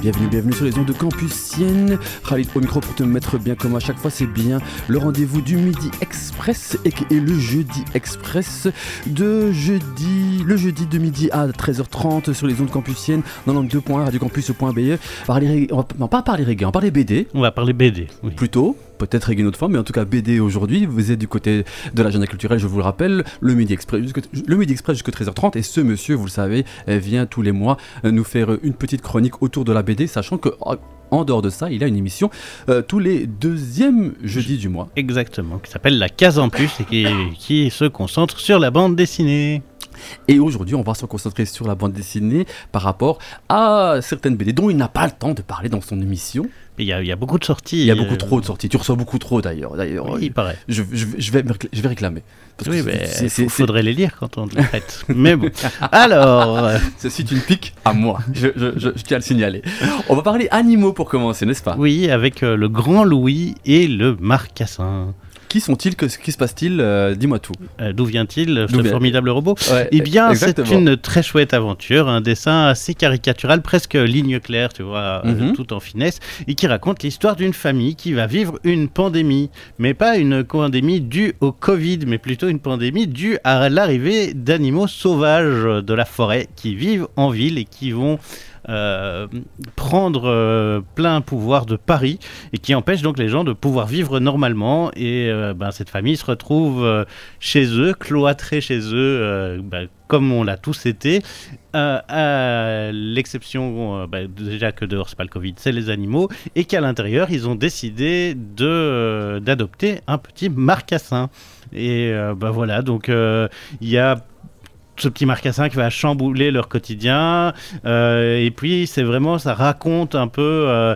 Bienvenue, bienvenue sur les ondes de Campusienne. Khalid au micro pour te mettre bien comme à chaque fois, c'est bien le rendez-vous du Midi Express et le Jeudi Express de jeudi, le jeudi de midi à 13h30 sur les ondes campusiennes 92.1 radiocampus.be. Parler, on va pas parler reggae, on va parler BD. On va parler BD, oui. Plutôt peut-être une autre fois, mais en tout cas BD aujourd'hui. Vous êtes du côté de l'agenda culturel, je vous le rappelle, le Midi Express jusqu'à, le Midi Express jusqu'à 13h30. Et ce monsieur, vous le savez, vient tous les mois euh, nous faire une petite chronique autour de la BD, sachant que en dehors de ça, il a une émission euh, tous les deuxièmes jeudis du mois. Exactement, qui s'appelle La Case en Plus et qui, qui se concentre sur la bande dessinée. Et aujourd'hui, on va se concentrer sur la bande dessinée par rapport à certaines BD dont il n'a pas le temps de parler dans son émission. Il y, a, il y a beaucoup de sorties. Il y a beaucoup trop de sorties. Tu reçois beaucoup trop d'ailleurs. D'ailleurs, Oui, il paraît. je, je- je vais, je vais réclamer. Parce Oui, il faudrait les lire quand on les traite. mais bon. Alors, euh, c'est- c'est une pique à moi. Je, tiens à le signaler. On va parler animaux pour commencer, n'est-ce pas? Oui, avec euh, le Grand Louis et le Marcassin. Qui sont-ils que, Qui se passe-t-il Euh, Dis-moi tout. Euh, D'où vient-il, D'où ce formidable robot? Ouais, Eh bien, c'est une très chouette aventure, un dessin assez caricatural, presque ligne claire, tu vois, euh, Mhm. tout en finesse, et qui raconte l'histoire d'une famille qui va vivre une pandémie, mais pas une pandémie due au Covid, mais plutôt une pandémie due à l'arrivée d'animaux sauvages de la forêt qui vivent en ville et qui vont euh, prendre euh, plein pouvoir de Paris et qui empêche donc les gens de pouvoir vivre normalement. Et euh, ben, cette famille se retrouve euh, chez eux, cloîtrée chez eux, euh, ben, comme on l'a tous été. euh, à l'exception, euh, ben, déjà que dehors c'est pas le Covid, c'est les animaux, et qu'à l'intérieur ils ont décidé de euh, d'adopter un petit marcassin. Et euh, ben voilà, donc euh, il y a ce petit marcassin qui va chambouler leur quotidien. euh, et puis, c'est vraiment, ça raconte un peu euh,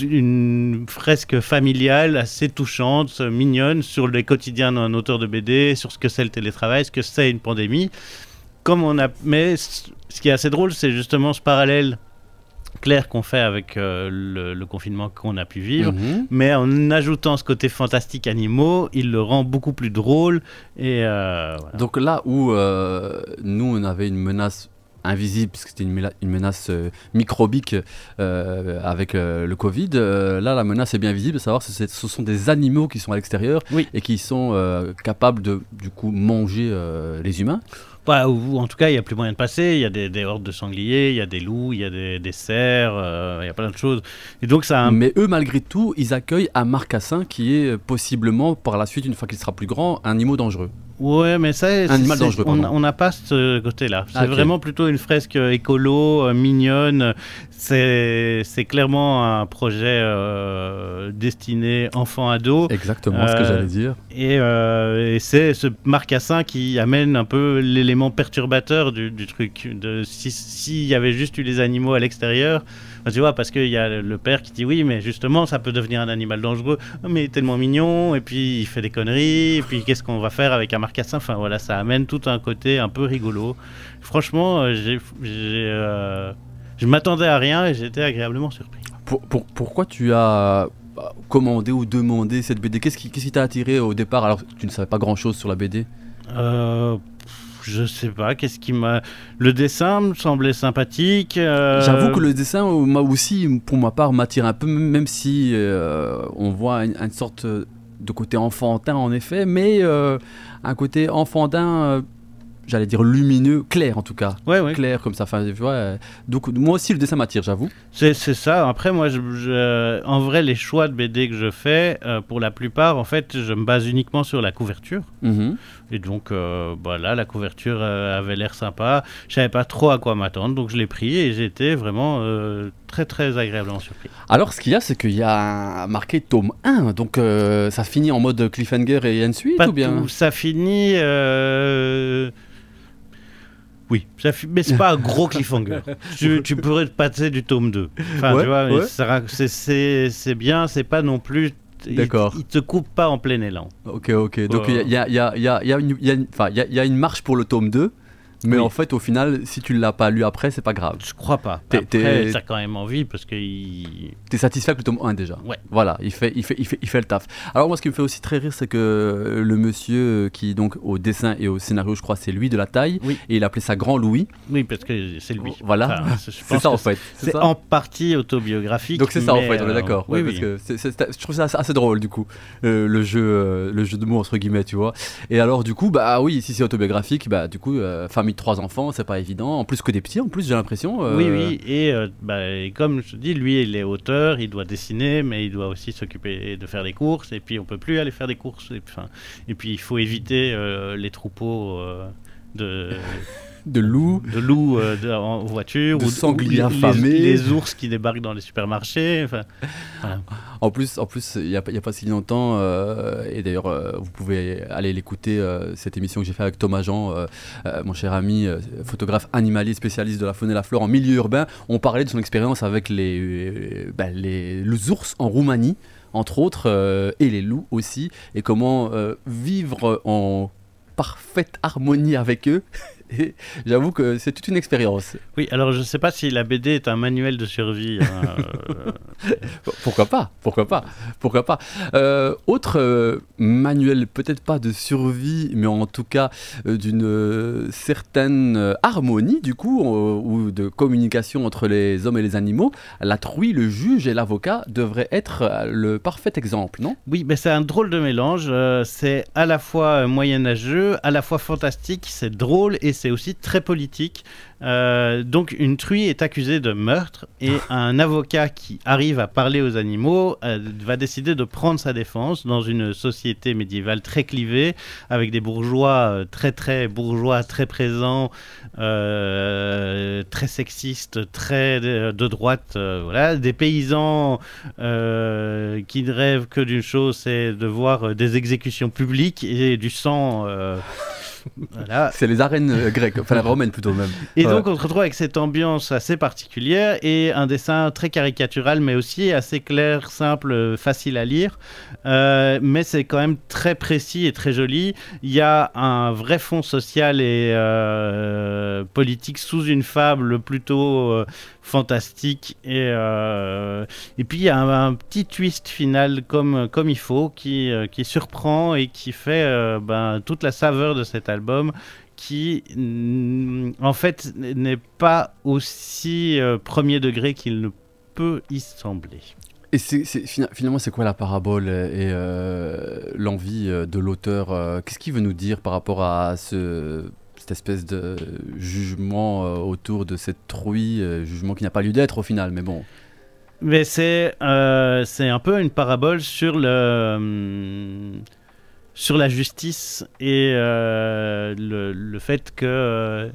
une fresque familiale assez touchante, mignonne, sur les quotidiens d'un auteur de BD, sur ce que c'est le télétravail, ce que c'est une pandémie. Comme on a... Mais ce qui est assez drôle, c'est justement ce parallèle clair qu'on fait avec euh, le, le confinement qu'on a pu vivre. Mhm. Mais en ajoutant ce côté fantastique animaux, il le rend beaucoup plus drôle. Et euh, voilà. Donc là où euh, nous, on avait une menace invisible, puisque c'était une, menace microbique avec le Covid, là, la menace est bien visible, de savoir que ce sont des animaux qui sont à l'extérieur Oui. et qui sont capables de, du coup, manger les humains. En tout cas, il n'y a plus moyen de passer. Il y a des, des hordes de sangliers, il y a des loups, il y a des, cerfs, euh, il y a plein de choses. Et donc, ça Mais eux, malgré tout, ils accueillent un marcassin qui est possiblement, par la suite, une fois qu'il sera plus grand, un animal dangereux. Ouais, mais ça, Animal dangereux, on n'a pas ce côté-là. C'est Ah, vraiment plutôt une fresque écolo, euh, mignonne. C'est clairement un projet euh, destiné enfants-ados. Exactement ce que Euh, j'allais dire. Et, euh, et c'est ce marcassin qui amène un peu l'élément perturbateur du, du truc. De, si- S'il y avait juste eu les animaux à l'extérieur, enfin, tu vois, parce qu'il y a le père qui dit oui, mais justement, ça peut devenir un animal dangereux. Ah, Mais tellement mignon, et puis il fait des conneries, et puis qu'est-ce qu'on va faire avec un marcassin Enfin voilà, ça amène tout un côté un peu rigolo. Franchement, euh, j'ai, euh, je m'attendais à rien et j'étais agréablement surpris. Pour- pour- pourquoi tu as bah, commandé ou demandé cette BD Qu'est-ce qui t'a attiré au départ? Alors que tu ne savais pas grand-chose sur la BD Euh, je sais pas, qu'est-ce qui m'a. Le dessin me semblait sympathique. euh, J'avoue que le dessin, euh, moi aussi, pour ma part, m'attire un peu, même si euh, on voit une, sorte de côté enfantin en effet, mais un côté enfantin, j'allais dire lumineux, clair en tout cas. Ouais, ouais. Clair comme ça. Enfin, tu vois, euh, donc moi aussi le dessin m'attire, j'avoue. C'est, c'est ça. Après, moi, je, je- en vrai, les choix de BD que je fais, euh, pour la plupart, en fait, je me base uniquement sur la couverture. Mhm. Et donc, euh, bah là, la couverture euh, avait l'air sympa. Je savais pas trop à quoi m'attendre, donc je l'ai pris et j'étais vraiment très, très agréablement surpris. Alors, ce qu'il y a, c'est qu'il y a marqué tome 1, donc ça finit en mode cliffhanger et une suite Pas ou bien tout, ça finit. Oui, mais c'est pas un gros cliffhanger. tu, tu pourrais te passer du tome 2. Enfin, Ouais, tu vois, ouais. c'est- bien, c'est pas non plus. il- D'accord. Il, te coupe pas en plein élan. Ok, ok. Donc il il y, a, il y, a, il y, a il il il y a une marche pour le tome 2, Mais Oui. en fait, au final, si tu l'as pas lu après, c'est pas grave. Je crois pas. T'es- Après, t'es- t'as quand même envie parce que il... T'es satisfait avec le tome 1 déjà. Ouais. Voilà, il fait, il, fait, il, fait, il fait le taf. Alors moi, ce qui me fait aussi très rire, c'est que le monsieur qui, donc, au dessin et au scénario, je crois, c'est lui de la taille, Oui. et il appelait ça Grand Louis. Oui, parce que c'est lui. Voilà, Enfin, c'est ça en fait. C'est en partie autobiographique. Donc c'est ça en fait, on est euh, d'accord. Oui, Ouais, oui. parce que c'est- c'est- c'est- je trouve ça assez, assez drôle du coup, euh, le jeu, euh, le jeu de mots entre guillemets, tu vois. Et alors du coup, bah oui, si c'est autobiographique, bah du coup, euh, famille de trois enfants, c'est pas évident. En plus que des petits, en plus j'ai l'impression. euh, Oui, oui, et, euh, bah, et comme je te dis, lui, il est auteur, il doit dessiner, mais il doit aussi s'occuper de faire des courses, et puis on peut plus aller faire des courses, et, et puis il faut éviter euh, les troupeaux de, De loups. de loups euh, de- en voiture, De ou sangliers affamés. les, les ours qui débarquent dans les supermarchés, voilà. En plus, en plus, il n'y a, pas- a si longtemps, euh, et d'ailleurs, euh, vous pouvez aller l'écouter, cette émission que j'ai fait avec Thomas Jean, mon cher ami, photographe animalier spécialiste de la faune et la flore en milieu urbain. On parlait de son expérience avec les, ben, les, les ours en Roumanie, entre autres, euh, et les loups aussi, et comment euh, vivre en parfaite harmonie avec eux. Et j'avoue que c'est toute une expérience. Oui, alors je sais pas si la BD est un manuel de survie. hein, euh, Pourquoi pas Pourquoi pas Pourquoi pas Euh, Autre euh, manuel, peut-être pas de survie, mais en tout cas euh, d'une certaine harmonie, du coup, ou de communication entre les hommes et les animaux. La truie, le juge et l'avocat devraient être le parfait exemple, non? Oui, mais c'est un drôle de mélange. c'est à la fois moyenâgeux, à la fois fantastique, c'est drôle et c'est aussi très politique. Euh, donc une truie est accusée de meurtre et un avocat qui arrive à parler aux animaux euh, va décider de prendre sa défense dans une société médiévale très clivée avec des bourgeois euh, très très bourgeois, très présents, très sexistes, très de, de droite, voilà, des paysans qui ne rêvent que d'une chose, c'est de voir des exécutions publiques et du sang. Voilà. C'est les arènes euh, grecques, enfin la romaine plutôt même. Et Ouais. donc on se retrouve avec cette ambiance assez particulière et un dessin très caricatural mais aussi assez clair, simple, facile à lire. Euh, mais c'est quand même très précis et très joli. Il y a un vrai fond social et euh, politique sous une fable plutôt euh, fantastique et, et puis il y a un, un petit twist final comme, comme il faut qui, qui surprend et qui fait ben, toute la saveur de cet album qui mm, en fait n'est pas aussi euh, premier degré qu'il ne peut y sembler. Et c'est, finalement, c'est quoi la parabole et euh, l'envie euh, de l'auteur Qu'est-ce qu'il veut nous dire par rapport à ce, cette espèce de jugement autour de cette truie, jugement qui n'a pas lieu d'être au final, mais bon. Mais c'est euh, un peu une parabole sur le hum, sur la justice et euh, le, le fait que euh,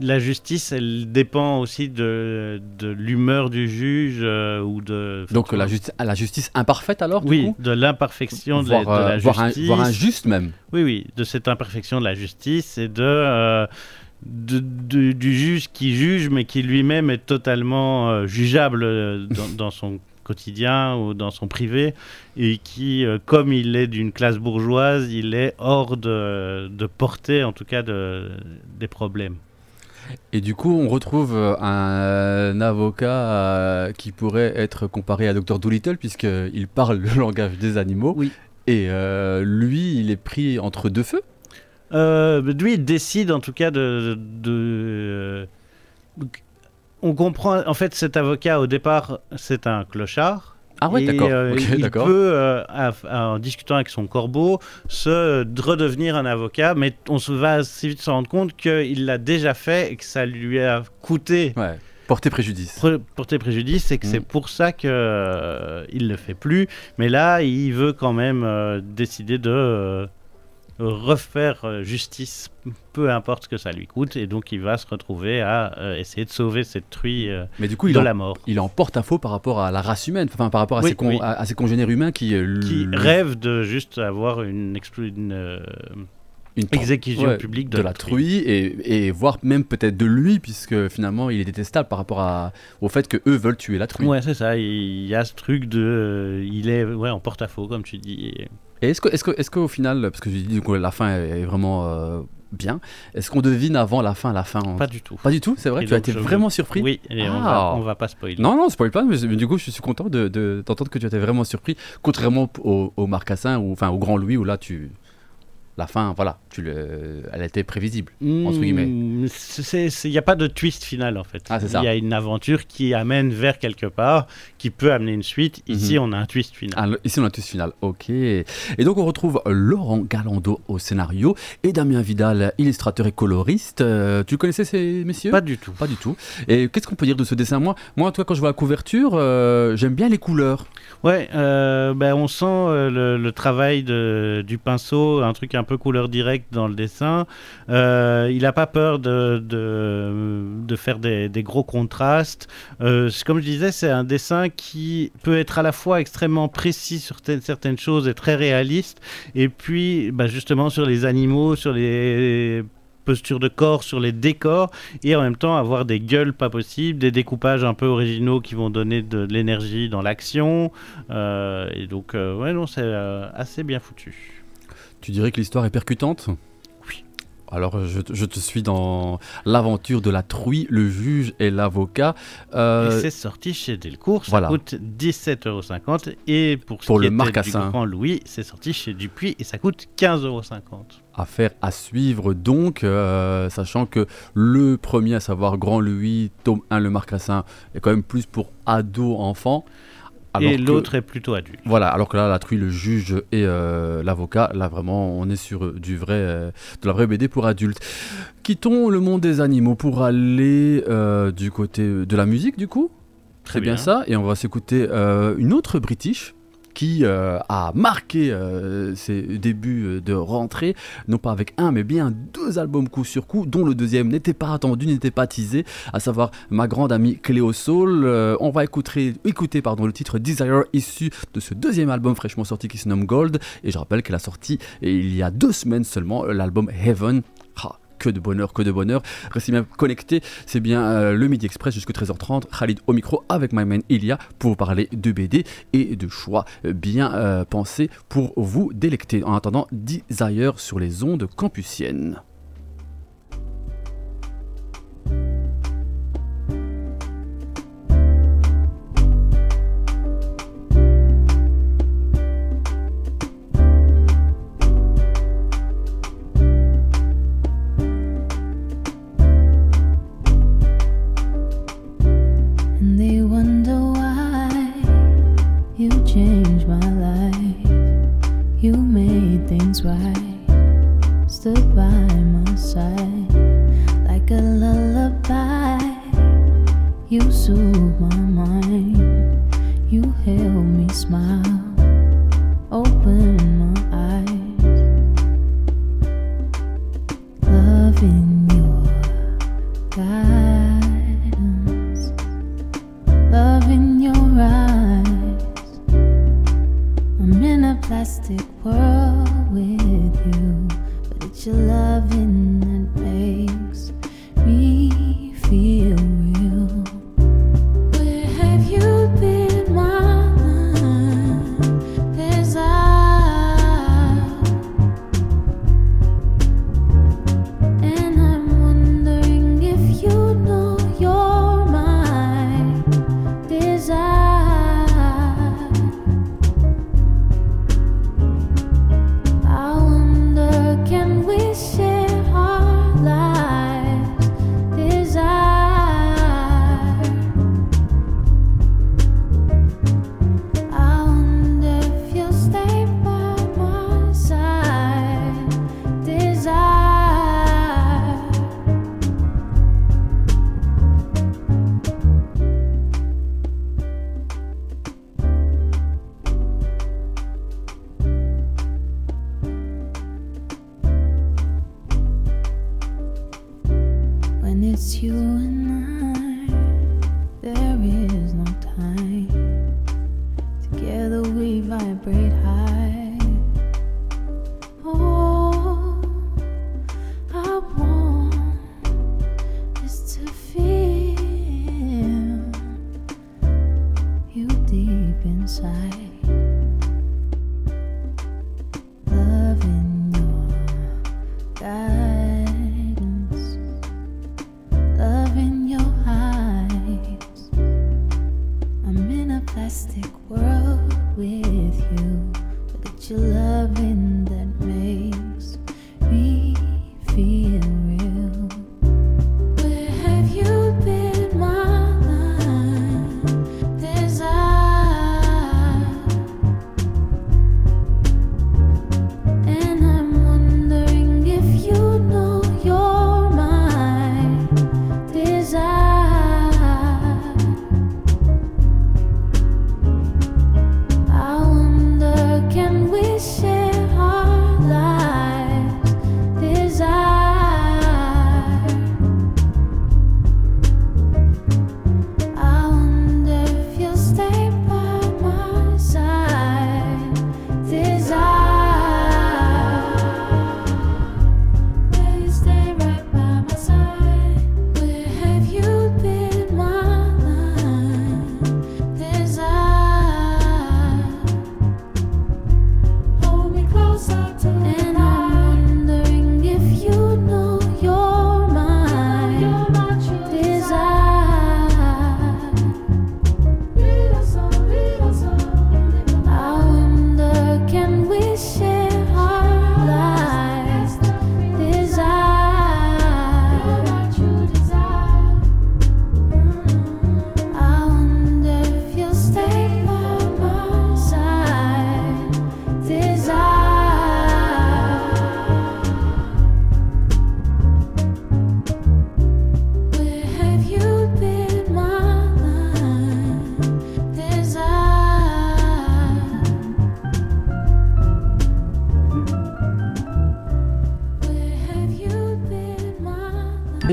la justice, elle dépend aussi de, de l'humeur du juge euh, ou de Donc la, justi- à la justice imparfaite alors, du oui coup? de l'imperfection de, de la justice. voire injuste même. Oui, oui, de cette imperfection de la justice et de, de- de- du juge qui juge, mais qui lui-même est totalement euh, jugeable euh, dans, dans son quotidien ou dans son privé, et qui, euh, comme il est d'une classe bourgeoise, il est hors de, de portée, en tout cas, de, des problèmes. Et du coup, on retrouve euh, un avocat euh, qui pourrait être comparé à Dr. Dolittle, puisqu'il parle le langage des animaux. Oui. Et euh, lui, il est pris entre deux feux? Euh, lui, il décide en tout cas de. de- on comprend. En fait, cet avocat, au départ, c'est un clochard. Ah ouais, d'accord. euh, il peut, euh, à- à- en discutant avec son corbeau, se redevenir un avocat, mais on se va assez vite se rendre compte qu'il l'a déjà fait et que ça lui a coûté Ouais. Porter préjudice. pre- porter préjudice et que c'est Mm. pour ça qu'il ne le fait plus. Mais là, il veut quand même euh, décider de euh, refaire euh, justice, peu importe ce que ça lui coûte, et donc il va se retrouver à euh, essayer de sauver cette truie euh, Mais du coup, il de en, la mort. il en porte à faux par rapport à la race humaine, enfin par rapport à, Oui, ses, con- oui. à, à ses congénères humains qui, euh, Qui lui- rêve de juste avoir une, exécution ouais, publique de, la truie et, et voire même peut-être de lui, puisque finalement il est détestable par rapport à, au fait que eux veulent tuer la truie. Ouais, c'est ça. Il y a ce truc de. il est ouais, en porte-à-faux, comme tu dis. Et est-ce que, est-ce que, est-ce qu'au final, parce que je dis que la fin est vraiment euh, bien. Est-ce qu'on devine avant la fin la fin Pas du tout. Pas du tout, c'est vrai Et Tu as été vraiment surpris Oui, et on, Ah. va, on va pas spoiler. Non, non, spoil pas, mais, mais du coup, je suis content de, de- d'entendre que tu étais vraiment surpris, contrairement au, au Marcassin, ou enfin au Grand Louis, où là, tu. La fin, voilà, tu le, elle était prévisible. entre guillemets. Il n'y a pas de twist final en fait. Ah. Il y a une aventure qui amène vers quelque part, qui peut amener une suite. Ici, on a un twist final. Ah, le- ici, on a tous final. Ok. Et donc, on retrouve Laurent Galando au scénario et Damien Vidal, illustrateur et coloriste. Euh, tu connaissais ces messieurs? Pas du tout. Pas du tout. Et qu'est-ce qu'on peut dire de ce dessin? Moi, moi, toi, quand je vois la couverture, euh, j'aime bien les couleurs. Ouais, euh, ben, on sent le, le travail de, du pinceau, un truc un peu couleur directe dans le dessin. Euh, il n'a pas peur de, faire des, gros contrastes. Euh, comme je disais, c'est un dessin qui peut être à la fois extrêmement précis sur certaines choses et très réaliste, et puis ben, justement sur les animaux, sur les postures de corps, sur les décors, et en même temps avoir des gueules pas possibles, des découpages un peu originaux qui vont donner de, l'énergie dans l'action. Euh, et donc, euh, non, c'est assez bien foutu. Tu dirais que l'histoire est percutante? Oui. Alors, je, te- je te suis dans l'aventure de la truie, le juge et l'avocat. Euh, Et c'est sorti chez Delcourt, ça voilà. coûte 17,50€. Et pour ce Pour qui le Marcassin. du Grand Louis, c'est sorti chez Dupuis et ça coûte 15,50€. Affaire à suivre donc, euh, sachant que le premier, à savoir Grand Louis, tome 1, le Marcassin, est quand même plus pour ados, enfants. Alors Et l'autre est plutôt adulte. Voilà, alors que là, la truie, le juge et euh, l'avocat, là vraiment, on est sur euh, du vrai, euh, de la vraie BD pour adultes. Quittons le monde des animaux pour aller euh, du côté de la musique, du coup. Très bien. bien. ça, et on va s'écouter une autre British qui euh, a marqué euh, ses débuts euh, de rentrée, non pas avec un, mais bien deux albums coup sur coup, dont le deuxième n'était pas attendu, n'était pas teasé, à savoir ma grande amie Cléo Soul. On va écouter, écouter pardon, le titre Desire issu de ce deuxième album fraîchement sorti qui se nomme Gold, et je rappelle qu'elle a sorti il y a deux semaines seulement l'album Heaven. Que de bonheur, que de bonheur. Restez bien connectés, c'est bien euh, le Midi Express jusqu'à 13h30. Khalid au micro avec my man Ilia pour vous parler de BD et de choix bien euh, pensés pour vous délecter. En attendant, Desire sur les ondes campusiennes. You soothed my mind, you helped me smile, open my eyes. Love in your guidance love in your eyes. I'm in a plastic world with you, but it's your loving with you. Look at your love.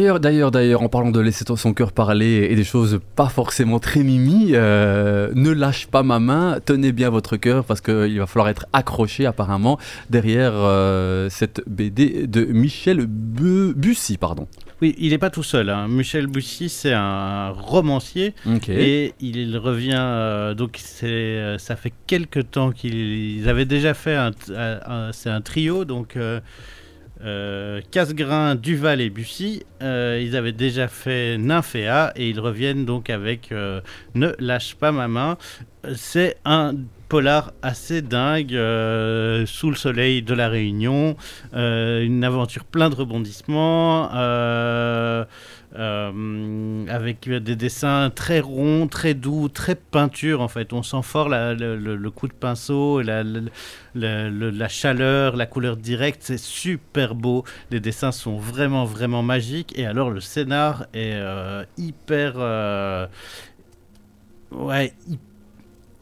D'ailleurs, d'ailleurs, d'ailleurs, en parlant de laisser son cœur parler et des choses pas forcément très mimi, euh, ne lâche pas ma main, tenez bien votre cœur parce qu'il va falloir être accroché apparemment derrière euh, cette BD de Michel Bu- Bussy, pardon. Oui, il n'est pas tout seul. hein. Michel Bussy, c'est un romancier et il revient. euh, donc, c'est, ça fait quelques temps qu'ils avaient déjà fait un- c'est un trio. Donc, euh, Casgrain, Duval et Bussy. euh, ils avaient déjà fait Nymphéa et ils reviennent donc avec euh, Ne lâche pas ma main. C'est un polar assez dingue euh, sous le soleil de la Réunion, une aventure plein de rebondissements. Euh, avec des dessins très ronds, très doux, très peinture en fait. On sent fort le, coup de pinceau, la, la chaleur, la couleur directe. C'est super beau. Les dessins sont vraiment, vraiment magiques. Et alors le scénar est euh, hyper... euh, Ouais, hyper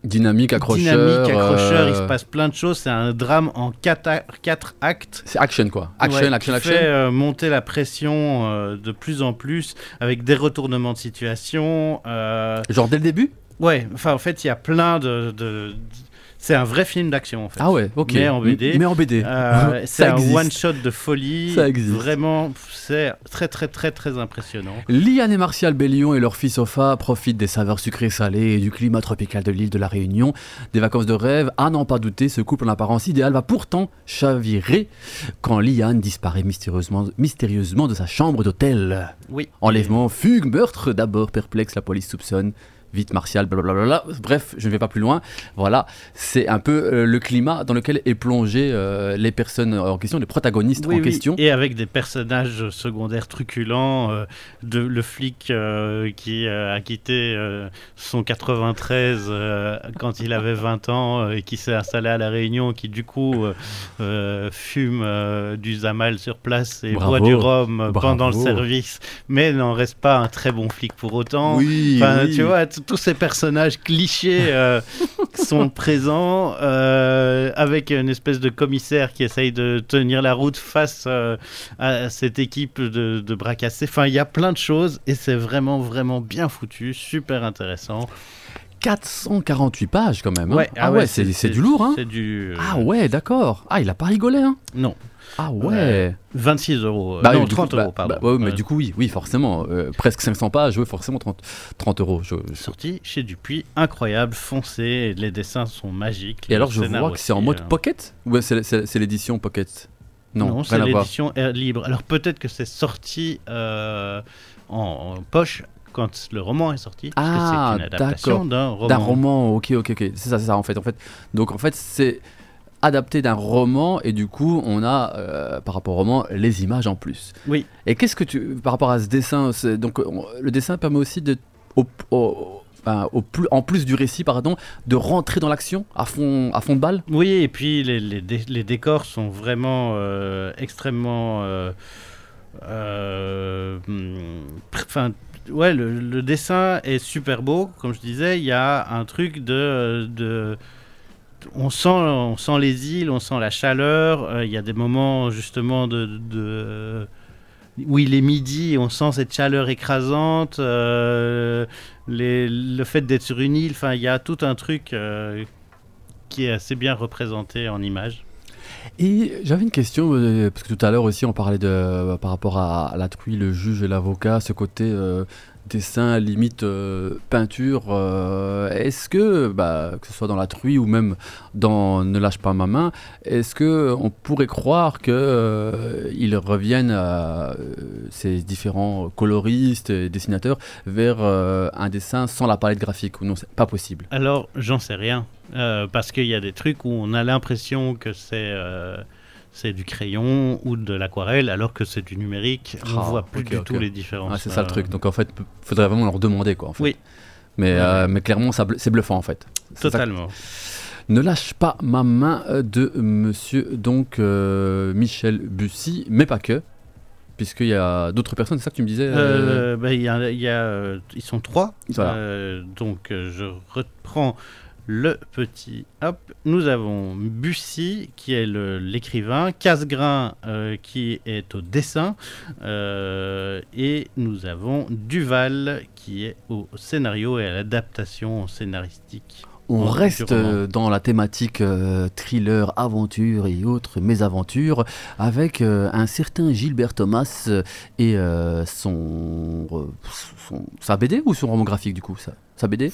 Dynamique, accrocheur. dynamique, accrocheur. Il se euh, passe plein de choses. C'est un drame en 4 actes. C'est action quoi. Action, Ouais, action, qui action. fait euh, monter la pression euh, de plus en plus avec des retournements de situation. euh, Genre dès le début? Ouais, enfin en fait il y a plein de. de- c'est un vrai film d'action en fait. Ah ouais, ok. Mais en BD. Mais en BD. Euh, c'est un one shot de folie. Ça existe. Vraiment, c'est très très très très impressionnant. Liane et Martial Bellion et leur fils Opha profitent des saveurs sucrées salées et du climat tropical de l'île de la Réunion. Des vacances de rêve, à n'en pas douter, ce couple en apparence idéale va pourtant chavirer quand Liane disparaît mystérieusement, mystérieusement de sa chambre d'hôtel. Oui. Enlèvement, fugue, meurtre, d'abord perplexe, la police soupçonne. Vite Martial, blablabla. Bref, je ne vais pas plus loin. Voilà, c'est un peu euh, le climat dans lequel est plongé euh, les personnes en question, les protagonistes Oui, en oui, question. Et avec des personnages secondaires truculents, euh, de, le flic euh, qui a quitté son 93 euh, quand il avait 20 ans et qui s'est installé à La Réunion, qui du coup fume du Zamal sur place et Bravo, boit du rhum pendant le service, mais n'en reste pas un très bon flic pour autant. Oui, Enfin, tu vois, tous ces personnages clichés euh, sont présents euh, avec une espèce de commissaire qui essaye de tenir la route face euh, à cette équipe de, de bras cassés. Enfin, il y a plein de choses et c'est vraiment, vraiment bien foutu, super intéressant. 448 pages quand même. hein. ah, ouais, c'est du lourd. Hein. Du. Ah ouais, d'accord. Ah, il a pas rigolé. Hein. Non, Ah ouais. 26 euros. euh, Bah non, oui, du 30 coup, euros, bah, pardon. bah, ouais, mais Ouais. du coup, oui, oui, forcément. euh, presque 500 pages, forcément 30, 30 euros. je- je- Sorti chez Dupuis, incroyable, foncé, les dessins sont magiques. Et alors, je vois que c'est en mode euh, pocket Ou c'est l'édition pocket? Non, Non, c'est l'édition Air libre. Alors peut-être que c'est sorti euh, en, en poche quand le roman est sorti. Ah, parce que c'est une adaptation d'accord. d'un roman. D'un roman, ok, ok, ok. C'est ça, c'est ça en fait. en fait. Donc en fait, c'est adapté d'un roman et du coup, on a euh, par rapport au roman les images en plus. Oui. Et qu'est-ce que tu, par rapport à ce dessin, donc on- le dessin permet aussi de, au, en plus du récit, pardon, de rentrer dans l'action à fond, à fond de balle? Oui, et puis les, les dé- les décors sont vraiment euh, extrêmement. euh, Enfin, ouais, le, le dessin est super beau. Comme je disais, il y a un truc de. de on sent, on sent les îles, on sent la chaleur. euh, Il y a des moments justement de, où il est midi on sent cette chaleur écrasante. euh, le fait d'être sur une île, enfin, il y a tout un truc euh, qui est assez bien représenté en images. Et j'avais une question, parce que tout à l'heure aussi on parlait de, par rapport à, la truie, le juge et l'avocat, ce côté dessin, limite euh, peinture. euh, est-ce que, bah, que ce soit dans la truie ou même dans Ne lâche pas ma main, est-ce que on pourrait croire que euh, ils reviennent à euh, ces différents coloristes et dessinateurs vers un dessin sans la palette graphique ou non, c'est pas possible? Alors, j'en sais rien. parce qu'il y a des trucs où on a l'impression que c'est c'est du crayon ou de l'aquarelle, alors que c'est du numérique. On Ah, voit plus ok, du tout les différences. Ah, c'est ça le Euh, truc. Donc en fait, faudrait vraiment leur demander quoi. En fait. Oui. Mais, Ouais, euh, mais clairement, ça bl- c'est bluffant en fait. Totalement. Ne lâche pas ma main de monsieur donc euh, Michel Bussy, mais pas que, puisqu'il y a d'autres personnes, c'est ça que tu me disais euh, Euh, bah, il y a- y a, ils sont trois. Voilà. Donc, je reprends le petit. Hop, nous avons Bussy qui est l'écrivain, Casgrain euh, qui est au dessin, euh, et nous avons Duval qui est au scénario et à l'adaptation scénaristique. On reste euh, dans la thématique euh, thriller, aventure et autres mésaventures avec euh, un certain Gilbert Thomas et euh, son, son- sa BD ou son roman graphique du coup ça, Sa BD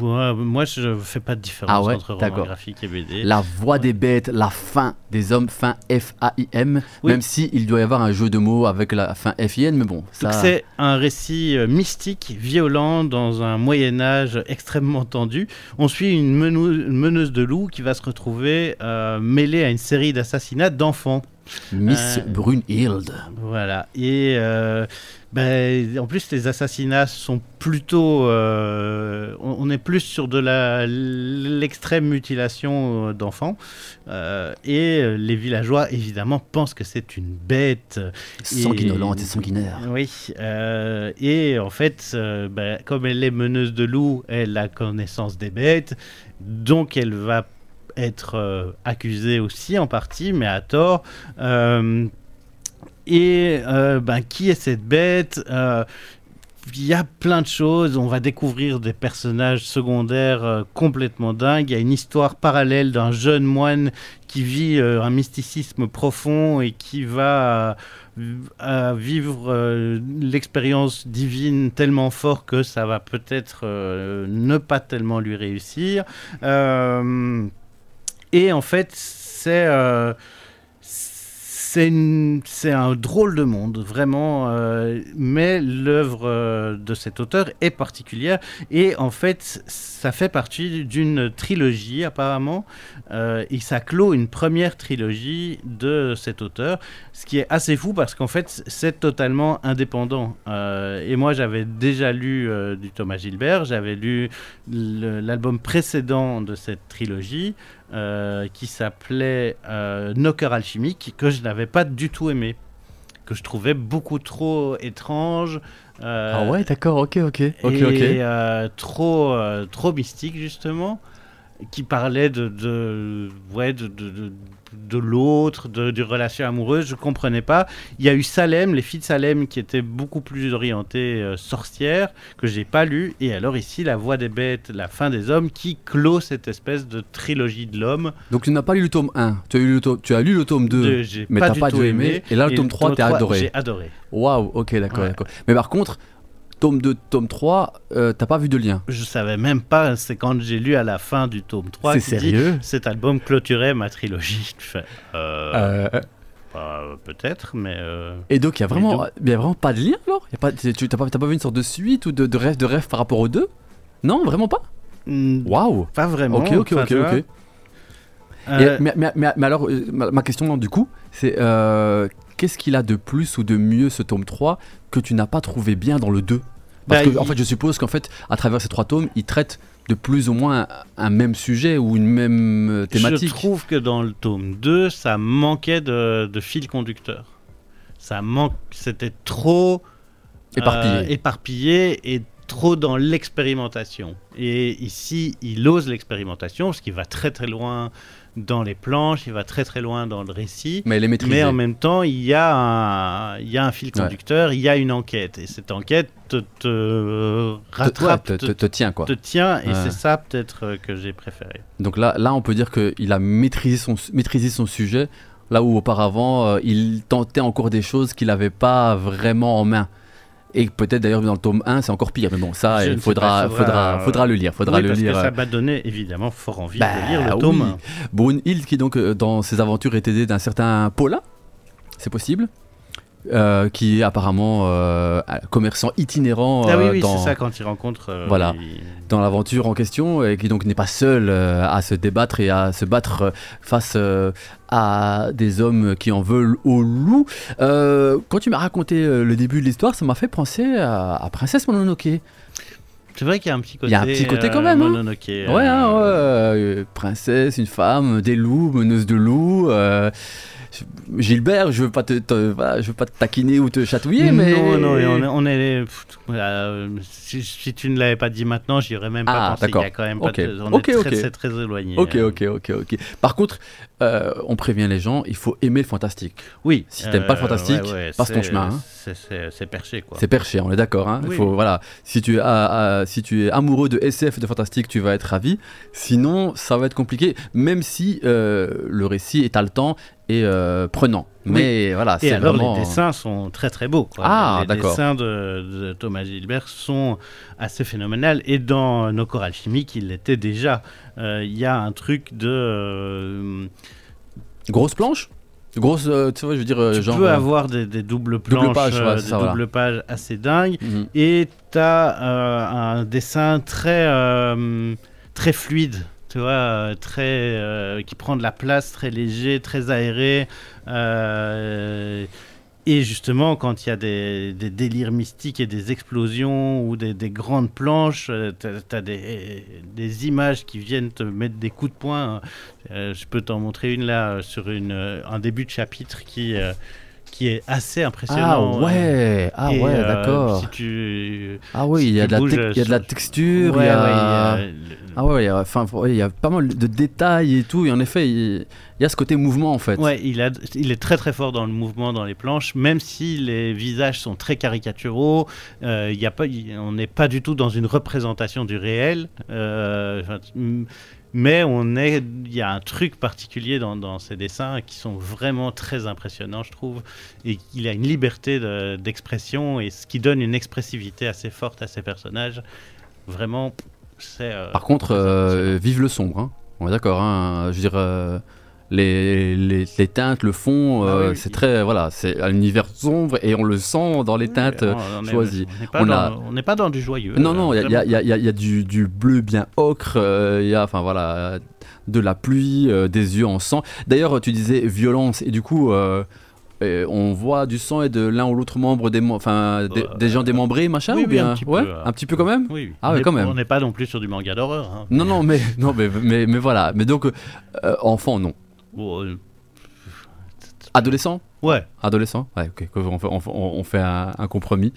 moi, je fais pas de différence Ah ouais, entre roman graphique et BD. La voix des bêtes, la fin des hommes, fin F-A-I-M, Oui. même si il doit y avoir un jeu de mots avec la fin F-I-N, mais bon, ça... C'est un récit euh, mystique, violent, dans un Moyen Âge extrêmement tendu. On suit une meneuse de loups qui va se retrouver euh, mêlée à une série d'assassinats d'enfants. Miss Euh, Brunhilde. Voilà. Et euh, ben, en plus, les assassinats sont plutôt... euh, on, est plus sur de la l'extrême mutilation d'enfants. Euh, et les villageois, évidemment, pensent que c'est une bête. Sanguinolente et sanguinaire. Oui, euh, et en fait, ben, comme elle est meneuse de loups, elle a connaissance des bêtes, donc elle va être euh, accusée aussi en partie, mais à tort. Euh, et euh, ben, qui est cette bête il y a plein de choses, on va découvrir des personnages secondaires complètement dingues. Il y a une histoire parallèle d'un jeune moine qui vit un mysticisme profond et qui va vivre l'expérience divine tellement fort que ça va peut-être ne pas tellement lui réussir. Et en fait, c'est euh, c'est un drôle de monde, vraiment. euh, mais l'œuvre euh, de cet auteur est particulière. Et en fait, ça fait partie d'une trilogie, apparemment. Euh, et ça clôt une première trilogie de cet auteur. Ce qui est assez fou parce qu'en fait, c'est totalement indépendant. Et moi, j'avais déjà lu du Thomas Gilbert. J'avais lu l'album précédent de cette trilogie. Euh, qui s'appelait euh, Knocker Alchimique, que je n'avais pas du tout aimé, que je trouvais beaucoup trop étrange. euh, ah ouais, d'accord, ok, ok. Ok, et ok. euh, trop, trop mystique justement, qui parlait de, de, ouais, de, de, de- l'autre, de, relation amoureuse, je comprenais pas. Il y a eu Salem, les filles de Salem, qui étaient beaucoup plus orientées euh, sorcières, que j'ai pas lu. Et alors ici, La Voix des bêtes, La fin des hommes, qui clôt cette espèce de trilogie de l'homme. Donc tu n'as pas lu le tome 1, tu as, eu le tome, tu as lu le tome 2. de- j'ai mais pas du pas tout aimer. Et là, le tome 3, t'as adoré. J'ai adoré. Waouh, ok, d'accord, Ouais. d'accord. Mais par contre, tome 2, tome 3, euh, t'as pas vu de lien. Je savais même pas, c'est quand j'ai lu à la fin du tome 3 C'est dit, sérieux cet album clôturait ma trilogie. Euh, Euh, Bah, peut-être, mais. Et donc, il y a vraiment, y a vraiment pas de lien alors? Y a pas, Tu t'as pas, pas vu une sorte de suite ou de, de rêve de rêve par rapport aux deux? Non, vraiment pas? Waouh Pas vraiment. Ok, ok, ok, ok. Et, mais, mais- mais- mais alors, ma, ma question non, du coup, c'est qu'est-ce qu'il a de plus ou de mieux ce tome 3 que tu n'as pas trouvé bien dans le 2 Parce Bah, que, en fait, je suppose qu'en fait, à travers ces trois tomes, il traite de plus ou moins un, même sujet ou une même euh, thématique. Je trouve que dans le tome 2, ça manquait de, de fil conducteur. Ça manque, c'était trop Éparpillé. euh, éparpillé et trop dans l'expérimentation. Et ici, il ose l'expérimentation parce qu'il va très très loin dans les planches, il va très très loin dans le récit. Mais elle est maîtrisée. Mais en même temps, il y a un, il y a un fil Ouais. conducteur, il y a une enquête. Et cette enquête te, te, Te- ouais, rattrape, te, te, te- te tient quoi. te tient. Et Ouais. c'est ça peut-être euh, que j'ai préféré. Donc là, là, on peut dire qu'il a maîtrisé son, maîtrisé son sujet, là où auparavant, euh, il tentait encore des choses qu'il n'avait pas vraiment en main. Et peut-être d'ailleurs dans le tome 1, c'est encore pire. Mais bon, ça, il faudra, faudra, faudra, faudra, le lire. Faudra oui, le parce lire. que ça m'a donné évidemment fort envie Bah, de lire le oui. tome. hein. Brunhild, qui donc euh, dans ses aventures est aidé d'un certain Paula, c'est possible, euh, qui est apparemment euh, un commerçant itinérant Ah oui, euh, oui, dans, ça quand il rencontre. euh, Voilà. il- dans l'aventure en question et qui donc n'est pas seul à se débattre et à se battre face à des hommes qui en veulent au loup. Quand tu m'as raconté le début de l'histoire, ça m'a fait penser à, à Princesse Mononoke. C'est vrai qu'il y a un petit côté. Il y a un petit côté quand même, hein. Ouais, hein, ouais, princesse, une femme, des loups, meneuse de loups. Gilbert, je veux pas te, te- voilà, je veux pas te taquiner ou te chatouiller, mais Non, non, on est. on est- pff, euh, si, si tu ne l'avais pas dit maintenant, j'y aurais même pas Ah, pensé. Il y a quand même pas de- On Ok, est ok. très, très, très éloigné. Ok, euh. ok, ok, ok. Par contre, euh, on prévient les gens, il faut aimer le fantastique. Oui. Si t'aimes pas le fantastique, passe ton chemin, hein. c'est- perché, quoi. C'est perché, on est d'accord. Hein Oui, faut, voilà, si tu, es, si tu es amoureux de SF et de fantastique, tu vas être ravi. Sinon, ça va être compliqué, même si euh, le récit est haletant et euh, prenant. Mais voilà, Et c'est alors, vraiment. les dessins sont très très beaux. quoi. Ah, les d'accord. dessins de, de Thomas Gilbert sont assez phénoménales. Et dans Nos chorales chimiques, il l'était déjà. Euh, Il y a un truc de. euh, Grosse planche Grosse, euh, tu vois, je veux dire, tu genre. peux avoir des, des doubles planches, ouais, des ça, voilà. doubles pages assez dingues. mhm. Et tu as un dessin très, très fluide. Tu vois, très, euh, qui prend de la place, très léger, très aéré. Euh, et justement, quand il y a des, des délires mystiques et des explosions ou des, des grandes planches, tu as, des, images qui viennent te mettre des coups de poing. Euh, je peux t'en montrer une là, euh, sur euh, un début de chapitre qui, euh, qui est assez Ah impressionnant. euh, ouais, ah et, ouais, euh, d'accord. Si tu... Ah oui, si il y a de la, bouges, tec- euh, il y a de la sur- texture, Ouais, il y a... ouais, il y a le- Ah ouais, il y a- enfin, il y a pas mal de détails et tout. Et en effet, il il y a ce côté mouvement en fait. Ouais, il, a, il est très très fort dans le mouvement dans les planches, même si les visages sont très caricaturaux. euh, il y a pas, on n'est pas du tout dans une représentation du réel. euh, mais on est, il y a un truc particulier dans, dans ces dessins qui sont vraiment très impressionnants, je trouve. Et il a une liberté de- d'expression et ce qui donne une expressivité assez forte à ses personnages. Vraiment, c'est. euh, Par contre, euh, vive le sombre. hein. On est d'accord. Hein. Je veux dire, euh, les, les, les teintes, le fond, Ah euh, oui, oui. c'est très. Voilà, c'est un univers sombre et on le sent dans les Oui, teintes on- euh, on est- choisies. On n'est pas, On dans- a- on n'est pas dans du joyeux. Non, euh, non, il y y y y a- du, du bleu bien ocre, euh, il y a, enfin voilà, de la pluie, euh, des yeux en sang. D'ailleurs, tu disais violence, et du coup, euh, euh, on voit du sang et de l'un ou l'autre membre des, enfin, des, Euh, des gens démembrés, machin, oui, ou oui, bien un petit peu, ouais, euh. un petit peu quand même. Oui, oui. Ah On ouais, est- quand même. On n'est pas non plus sur du manga d'horreur. hein. Non, non, mais non, mais, mais, mais voilà. Mais donc, euh, enfant, non. Euh, Adolescent? Ouais. Adolescent Ouais, ok, on fait, on fait- on fait un, un compromis.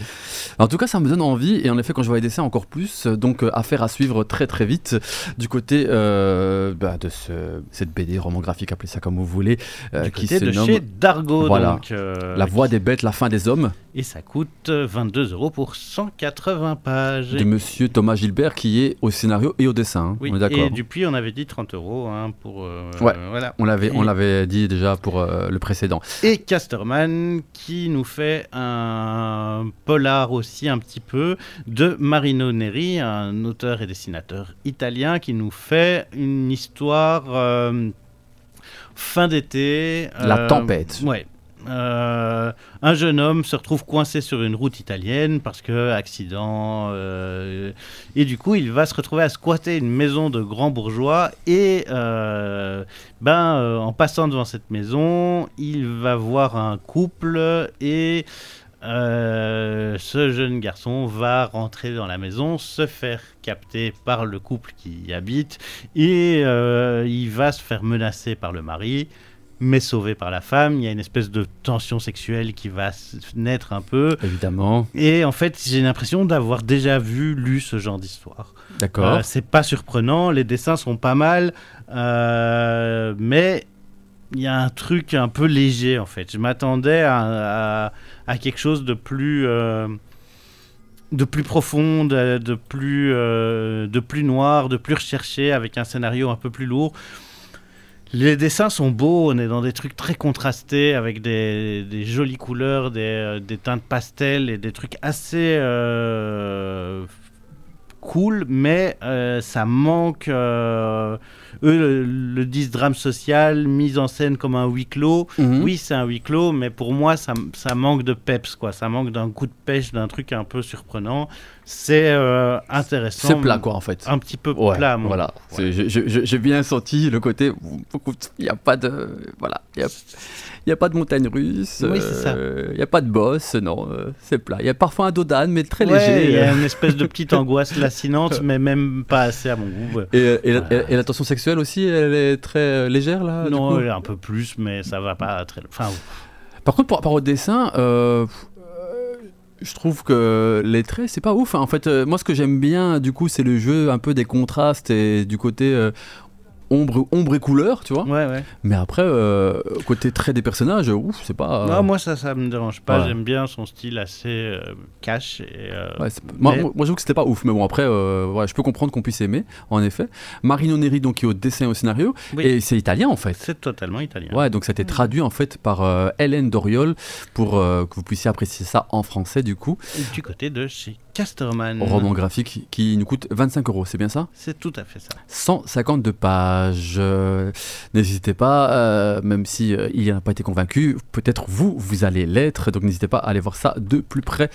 En tout cas, ça me donne envie, et en effet, quand je vois les dessins, encore plus. Donc, euh, affaire à suivre très très vite du côté euh, bah, de ce, cette BD, roman graphique, appelez ça comme vous voulez, euh, du qui côté se de nomme chez Dargo. Voilà. donc, euh, La voix des bêtes, la fin des hommes, Et ça coûte euh, 22 euros pour 180 pages. de monsieur Thomas Gilbert, qui est au scénario et au dessin. hein. Oui, on est d'accord. et Dupuis, on avait dit 30 euros hein, pour. euh, Ouais. voilà. On l'avait, on Et- l'avait dit déjà pour euh, le précédent. Et Casterman qui nous fait un polar aussi un petit peu de Marino Neri, un auteur et dessinateur italien qui nous fait une histoire euh, fin d'été. La euh, tempête. Ouais. Euh, un jeune homme se retrouve coincé sur une route italienne parce que accident euh, et du coup il va se retrouver à squatter une maison de grands bourgeois et euh, ben en passant devant cette maison il va voir un couple et ce jeune garçon va rentrer dans la maison, se faire capter par le couple qui y habite et il va se faire menacer par le mari, mais sauvé par la femme. Il y a une espèce de tension sexuelle qui va naître un peu. Évidemment. Et en fait, j'ai l'impression d'avoir déjà vu, lu ce genre d'histoire. D'accord. Euh, c'est pas surprenant, les dessins sont pas mal, euh, mais il y a un truc un peu léger en fait. Je m'attendais à, à- à quelque chose de plus, euh, de plus profond, de, de plus, de plus noir, de plus recherché, avec un scénario un peu plus lourd. Les dessins sont beaux, on est dans des trucs très contrastés avec des, jolies couleurs, des, euh, des teintes pastel et des trucs assez euh, cool, mais euh, ça manque. euh, eux le, le disent drame social, mise en scène comme un huis clos. Mhm. Oui, c'est un huis clos, mais pour moi, ça, ça manque de peps, quoi. Ça manque d'un coup de pêche, d'un truc un peu surprenant. C'est euh, intéressant. C'est plat, quoi, en fait. Un petit peu Ouais, plat, mon voilà. ouais. J'ai bien senti le côté. Il n'y a pas de. Voilà. Il n'y a, pas de montagne russe. Oui, c'est ça. Il n'y a pas de boss. Non, euh, c'est plat. Il y a parfois un dodan, mais très Ouais, léger. Il y a euh. une espèce de petite angoisse lancinante, mais même pas assez à mon goût. Et, et, la- et la tension sexuelle aussi, elle est très euh, légère là non, un peu plus, mais ça va pas très. Enfin, Par contre, par rapport au dessin, euh, euh, je trouve que les traits, c'est pas ouf. hein. En fait, euh, moi, ce que j'aime bien, du coup, c'est le jeu un peu des contrastes et du côté euh, ombre, ombre et couleur, tu vois. ouais, ouais. Mais après, euh, côté trait des personnages, ouf, c'est pas. euh, Non, moi, ça, ça me dérange pas. Ouais. J'aime bien son style assez euh, cash. Et, euh, Ouais, c'est- moi, mais- moi, moi, je trouve que c'était pas ouf, mais bon, après, euh, ouais, je peux comprendre qu'on puisse aimer, en effet. Marino Neri, donc, qui est au dessin et au scénario, Oui. et c'est italien, en fait. C'est totalement italien. Ouais, donc ça a été traduit, en fait, par euh, Hélène Doriol, pour euh, que vous puissiez apprécier ça en français, du coup. Du côté de chez Casterman. Roman graphique qui nous coûte 25 euros, c'est bien ça? C'est tout à fait ça. 152 pages. Euh, N'hésitez pas, euh, même si euh, il n'a pas été convaincu, peut-être vous, vous allez l'être. Donc n'hésitez pas à aller voir ça de plus près.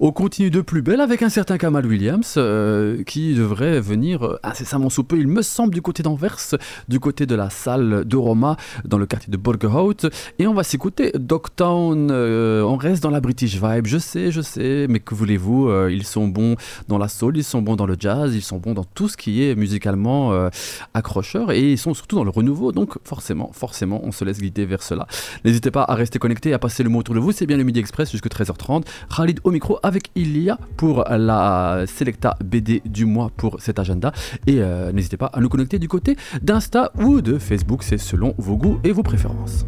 On continue de plus belle avec un certain Kamal Williams euh, qui devrait venir incessamment sous peu, il me semble, du côté d'Anvers, du côté de la salle de Roma, dans le quartier de Borgerhout. Et on va s'écouter Dogtown. on reste dans la British vibe, je sais, je sais, mais que voulez-vous sont bons dans la soul, ils sont bons dans le jazz, ils sont bons dans tout ce qui est musicalement euh, accrocheur et ils sont surtout dans le renouveau. Donc forcément, forcément, on se laisse guider vers cela. N'hésitez pas à rester connecté, à passer le mot autour de vous. C'est bien le Midi Express jusqu'à 13h30. Khalid au micro avec Ilia pour la Selecta BD du mois pour cet agenda. Et euh, n'hésitez pas à nous connecter du côté d'Insta ou de Facebook, c'est selon vos goûts et vos préférences.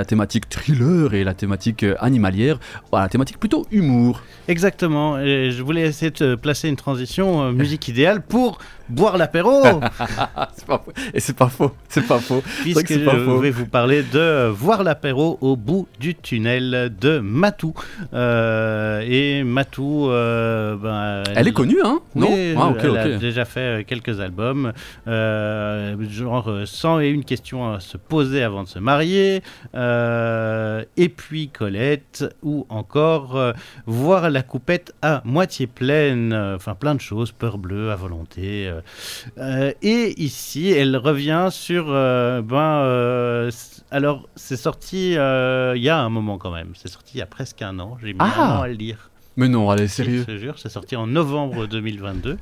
La thématique thriller et la thématique euh, animalière, voilà, la thématique plutôt humour. Exactement. Je voulais essayer de placer une transition euh, musique idéale pour boire l'apéro. Et c'est pas faux, c'est pas faux. puisque que je faux. vais vous parler de voir l'apéro au bout du tunnel de Matou. Euh, et Matou, euh, ben, Elle est connue, hein? Non? Oui, Ah, ok, elle a déjà fait euh, quelques albums, euh, genre euh, 101 questions à se poser avant de se marier, et puis Colette, ou encore voir la coupette à moitié pleine, enfin plein de choses, peur bleue à volonté. Euh, et ici, elle revient sur, euh, ben, euh, alors c'est sorti il y a un moment quand même, c'est sorti il y a presque un an, j'ai mis Ah un an à le lire. Mais non, allez, sérieux. Je te jure, c'est sorti en novembre 2022.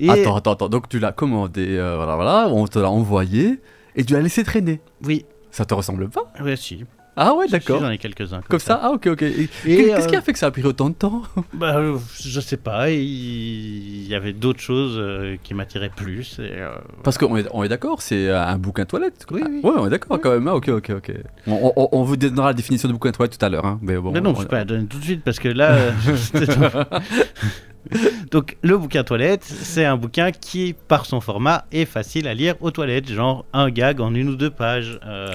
Et Attends, attends, attends. Donc tu l'as commandé, euh, voilà, voilà, on te l'a envoyé et tu l'as laissé traîner. oui, Ça te ressemble pas? Ouais, si. Ah ouais, d'accord. J'en ai quelques-uns. Comme ça, ah ok, ok. Et Qu'est-ce qui euh, a fait que ça a pris autant de temps? Bah, euh, Je sais pas, il y avait d'autres choses euh, qui m'attiraient plus. Et, euh, Parce qu'on est, on est d'accord, c'est un bouquin toilette. Oui, oui. Ouais, on est d'accord quand même. Ah, ok, ok, ok. On, on- on vous donnera la définition de bouquin toilette tout à l'heure. Hein. Mais bon. mais non, on- je peux la donner tout de suite parce que là. Donc, le bouquin toilette, c'est un bouquin qui, par son format, est facile à lire aux toilettes, genre un gag en une ou deux pages, euh,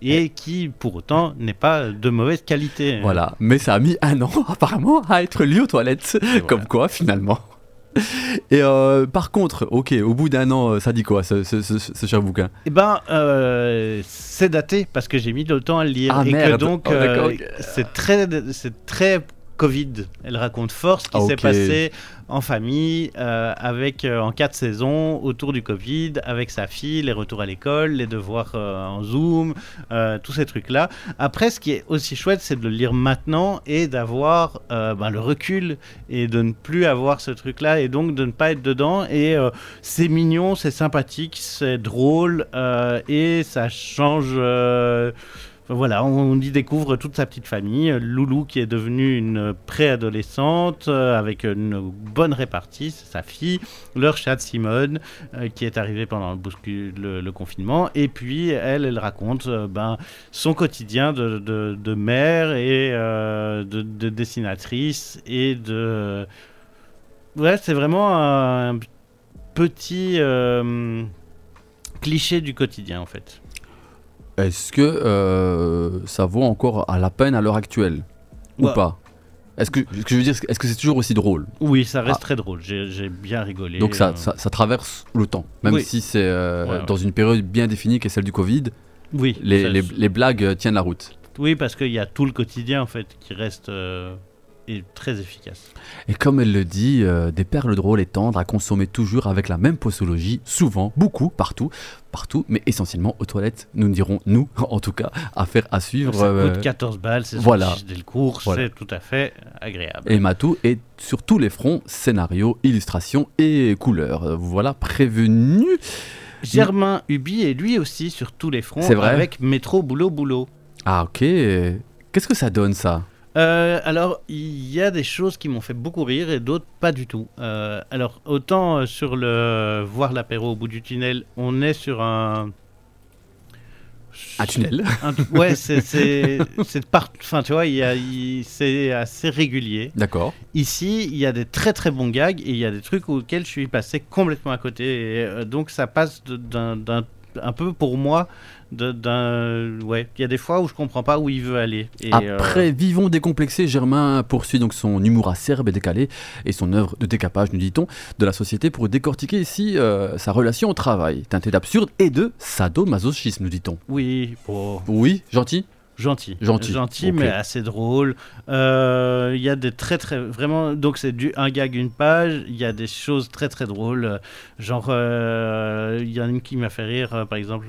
et qui, pour autant, n'est pas de mauvaise qualité. Voilà, mais ça a mis un an apparemment à être lu aux toilettes. Et Comme quoi, finalement. Et euh, par contre, ok, au bout d'un an, euh, ça dit quoi ce, ce- ce- ce cher bouquin? Eh ben, euh, c'est daté parce que j'ai mis le temps à le lire. Ah, et que donc Oh, euh, c'est très, c'est très Covid. Elle raconte fort ce qui Ah, s'est passé en famille, euh, avec euh, en quatre saisons autour du Covid, avec sa fille, les retours à l'école, les devoirs euh, en Zoom, tous ces trucs-là. Après, ce qui est aussi chouette, c'est de le lire maintenant et d'avoir ben, le recul et de ne plus avoir ce truc-là et donc de ne pas être dedans. Et c'est mignon, c'est sympathique, c'est drôle et ça change. Voilà, on y découvre toute sa petite famille. Loulou qui est devenue une préadolescente euh, avec une bonne répartie, c'est sa fille. Leur chat Simone euh, qui est arrivé pendant le, le- confinement. Et puis elle, elle raconte euh, ben, son quotidien de, mère et de, de dessinatrice et de... Ouais, c'est vraiment un petit cliché du quotidien en fait. Est-ce que euh, ça vaut encore à la peine à l'heure actuelle Ou Ouais. pas? Est-ce que, ce que je veux dire, est-ce que c'est toujours aussi drôle? Oui, ça reste Ah. très drôle. J'ai bien rigolé. Donc ça, euh. ça, ça traverse le temps, même Oui. si c'est euh, Ouais, ouais. dans une période bien définie qui est celle du Covid, Oui, les, ça- les- les blagues tiennent la route. oui, parce qu'il y a tout le quotidien en fait qui reste euh, et très efficace. Et comme elle le dit, euh, des perles drôles et tendres à consommer toujours avec la même posologie, souvent, beaucoup, partout, partout, mais essentiellement aux toilettes, nous dirons, nous, en tout cas, affaire à suivre. Ça euh, coûte 14 balles, c'est voilà. dès le cours, Voilà. c'est tout à fait agréable. Et Matou est sur tous les fronts, scénario, illustration et couleurs. Euh, Voilà, prévenu. Germain Hubi est lui aussi sur tous les fronts C'est vrai avec Métro Boulot Boulot. Ah ok, qu'est-ce que ça donne ça? Euh, alors, il y a des choses qui m'ont fait beaucoup rire et d'autres pas du tout. Euh, alors, autant euh, sur le voir l'apéro au bout du tunnel, on est sur un. Un tunnel un- ouais, c'est Enfin, tu vois, il y a- il- c'est assez régulier. D'accord. Ici, il y a des très très bons gags et il y a des trucs auxquels je suis passé complètement à côté. Et, euh, donc, ça passe d'un un peu pour moi d'un ouais. Il y a des fois où je comprends pas où il veut aller. Et, euh, Après Vivons décomplexé, Germain poursuit donc son humour acerbe et décalé et son œuvre de décapage, nous dit-on, de la société pour décortiquer ici euh, sa relation au travail, teintée d'absurde et de sadomasochisme, nous dit-on. oui Oui, gentil Gentil. Gentil, Gentil, mais assez drôle. Euh, Il y a des très, très. Vraiment. Donc, c'est du un gag, une page. Il y a des choses très, très drôles. Genre, euh, il y en a une qui m'a fait rire. euh, par exemple,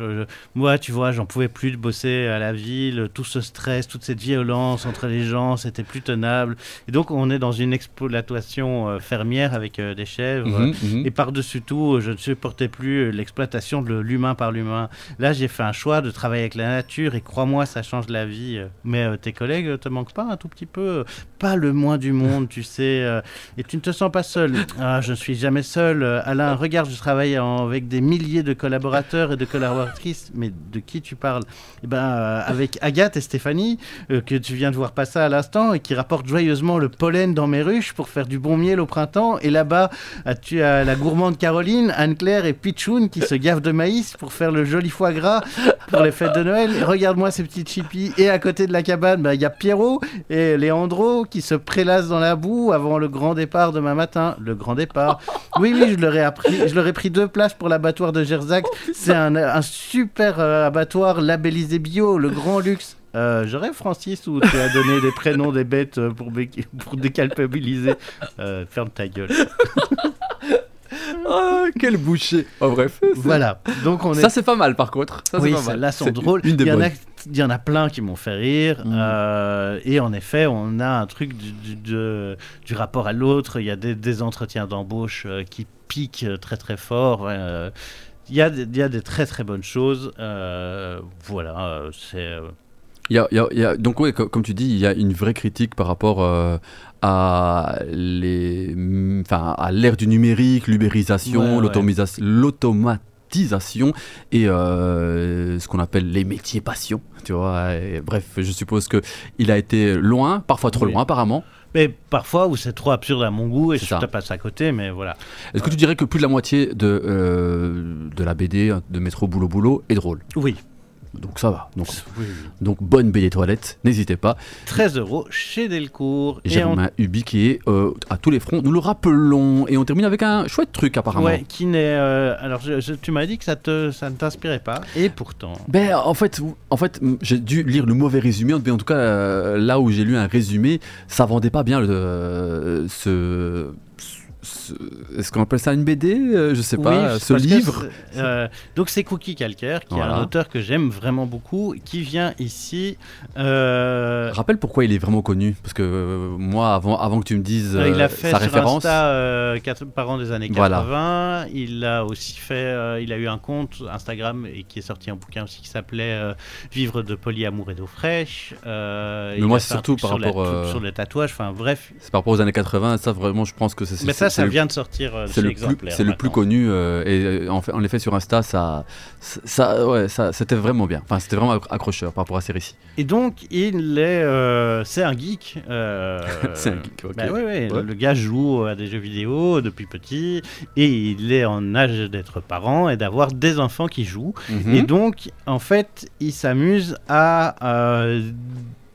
moi, tu vois, j'en pouvais plus de bosser à la ville. Tout ce stress, toute cette violence entre les gens, c'était plus tenable. Et donc, on est dans une exploitation euh, fermière avec des chèvres. Mhm, mhm. Et par-dessus tout, je ne supportais plus l'exploitation de l'humain par l'humain. Là, j'ai fait un choix de travailler avec la nature et crois-moi, ça change la vie. Mais euh, tes collègues euh, te manquent pas un tout petit peu euh, Pas le moins du monde, tu sais. et tu ne te sens pas seul. Ah, je ne suis jamais seul. Alain, regarde, je travaille avec des milliers de collaborateurs et de collaboratrices. Mais de qui tu parles? Eh ben, avec Agathe et Stéphanie, que tu viens de voir passer à l'instant et qui rapportent joyeusement le pollen dans mes ruches pour faire du bon miel au printemps. Et là-bas, tu as la gourmande Caroline, Anne-Claire et Pichoun qui se gavent de maïs pour faire le joli foie gras pour les fêtes de Noël. Regarde-moi ces petites chippies. Et à côté de la cabane, bah, il y a Pierrot et Léandro qui se prélassent dans la boue avant le grand départ demain matin. Le grand départ. Oui, oui, je leur ai, appris, je leur ai pris deux places pour l'abattoir de Gerzac. C'est un, un super euh, abattoir labellisé bio, le grand luxe. Euh, je rêve, Francis, où tu as donné des prénoms des bêtes euh, pour, pour déculpabiliser. Euh, ferme ta gueule. Ah, quel boucher. Oh, bref. Voilà. Donc on est. Ça, c'est pas mal, par contre. Ça, oui, celles-là sont drôles. Il, y en a, il y en a plein qui m'ont fait rire. Mm. Euh, et en effet, on a un truc du, du- de- du rapport à l'autre. Il y a des, des entretiens d'embauche euh, qui piquent très très fort. Euh, il y, a, des- il y a des très très bonnes choses. Euh, voilà, c'est. Il y a- il y a- il y a- donc, co- comme tu dis, il y a une vraie critique par rapport euh, à les, mm, enfin, à l'ère du numérique, l'ubérisation, Ouais, ouais. l'automisa- l'automatisation et euh, ce qu'on appelle les métiers passion. Tu vois. et bref, je suppose que il a été loin, parfois trop Oui. loin, apparemment. Mais parfois où c'est trop absurde à mon goût et je ça. te passe à côté, mais voilà. Est-ce que tu dirais que plus de la moitié de, euh, de la BD de Métro Boulot Boulot est drôle? Oui. Donc ça va. Donc, oui. donc bonne BD toilette, n'hésitez pas. 13 euros chez Delcourt. Germain Ubi qui est euh, à tous les fronts, nous le rappelons. Et on termine avec un chouette truc apparemment. Ouais, qui n'est. euh, alors, je- je- tu m'as dit que ça, te, ça ne t'inspirait pas, et pourtant. Ben, en fait, en fait j'ai dû lire le mauvais résumé. Mais en tout cas, euh, là où j'ai lu un résumé, ça vendait pas bien le, ce. Ce- Est-ce qu'on appelle ça une BD Euh, Je sais pas. Oui, ce livre. euh, donc, c'est Cookie Calcaire, qui est Voilà. un auteur que j'aime vraiment beaucoup, qui vient ici. euh, Rappelle pourquoi il est vraiment connu. Parce que euh, moi, avant, avant que tu me dises il euh, a fait sa sur référence. Insta euh, quatre- parents des années Voilà. 80. Il a aussi fait, euh, il a eu un compte Instagram et qui est sorti un bouquin aussi qui s'appelait euh, Vivre de polyamour et d'eau fraîche. Euh, Mais moi, c'est surtout par sur la rapport, euh, sur le tatouage. Enfin bref. C'est par rapport aux années 80. Ça, vraiment, je pense que c'est. Ça, vient de sortir euh, C'est le, plus, c'est le plus connu euh, et euh, en, fait, en effet sur Insta ça, ça, ouais, ça c'était vraiment bien. Enfin c'était vraiment accro- accrocheur par rapport à ces récits. Et donc, il est, euh, c'est un geek. C'est un geek, ok. bah ouais, ouais, Ouais. Le gars joue à des jeux vidéo depuis petit et il est en âge d'être parent et d'avoir des enfants qui jouent. Mhm. Et donc, en fait, il s'amuse à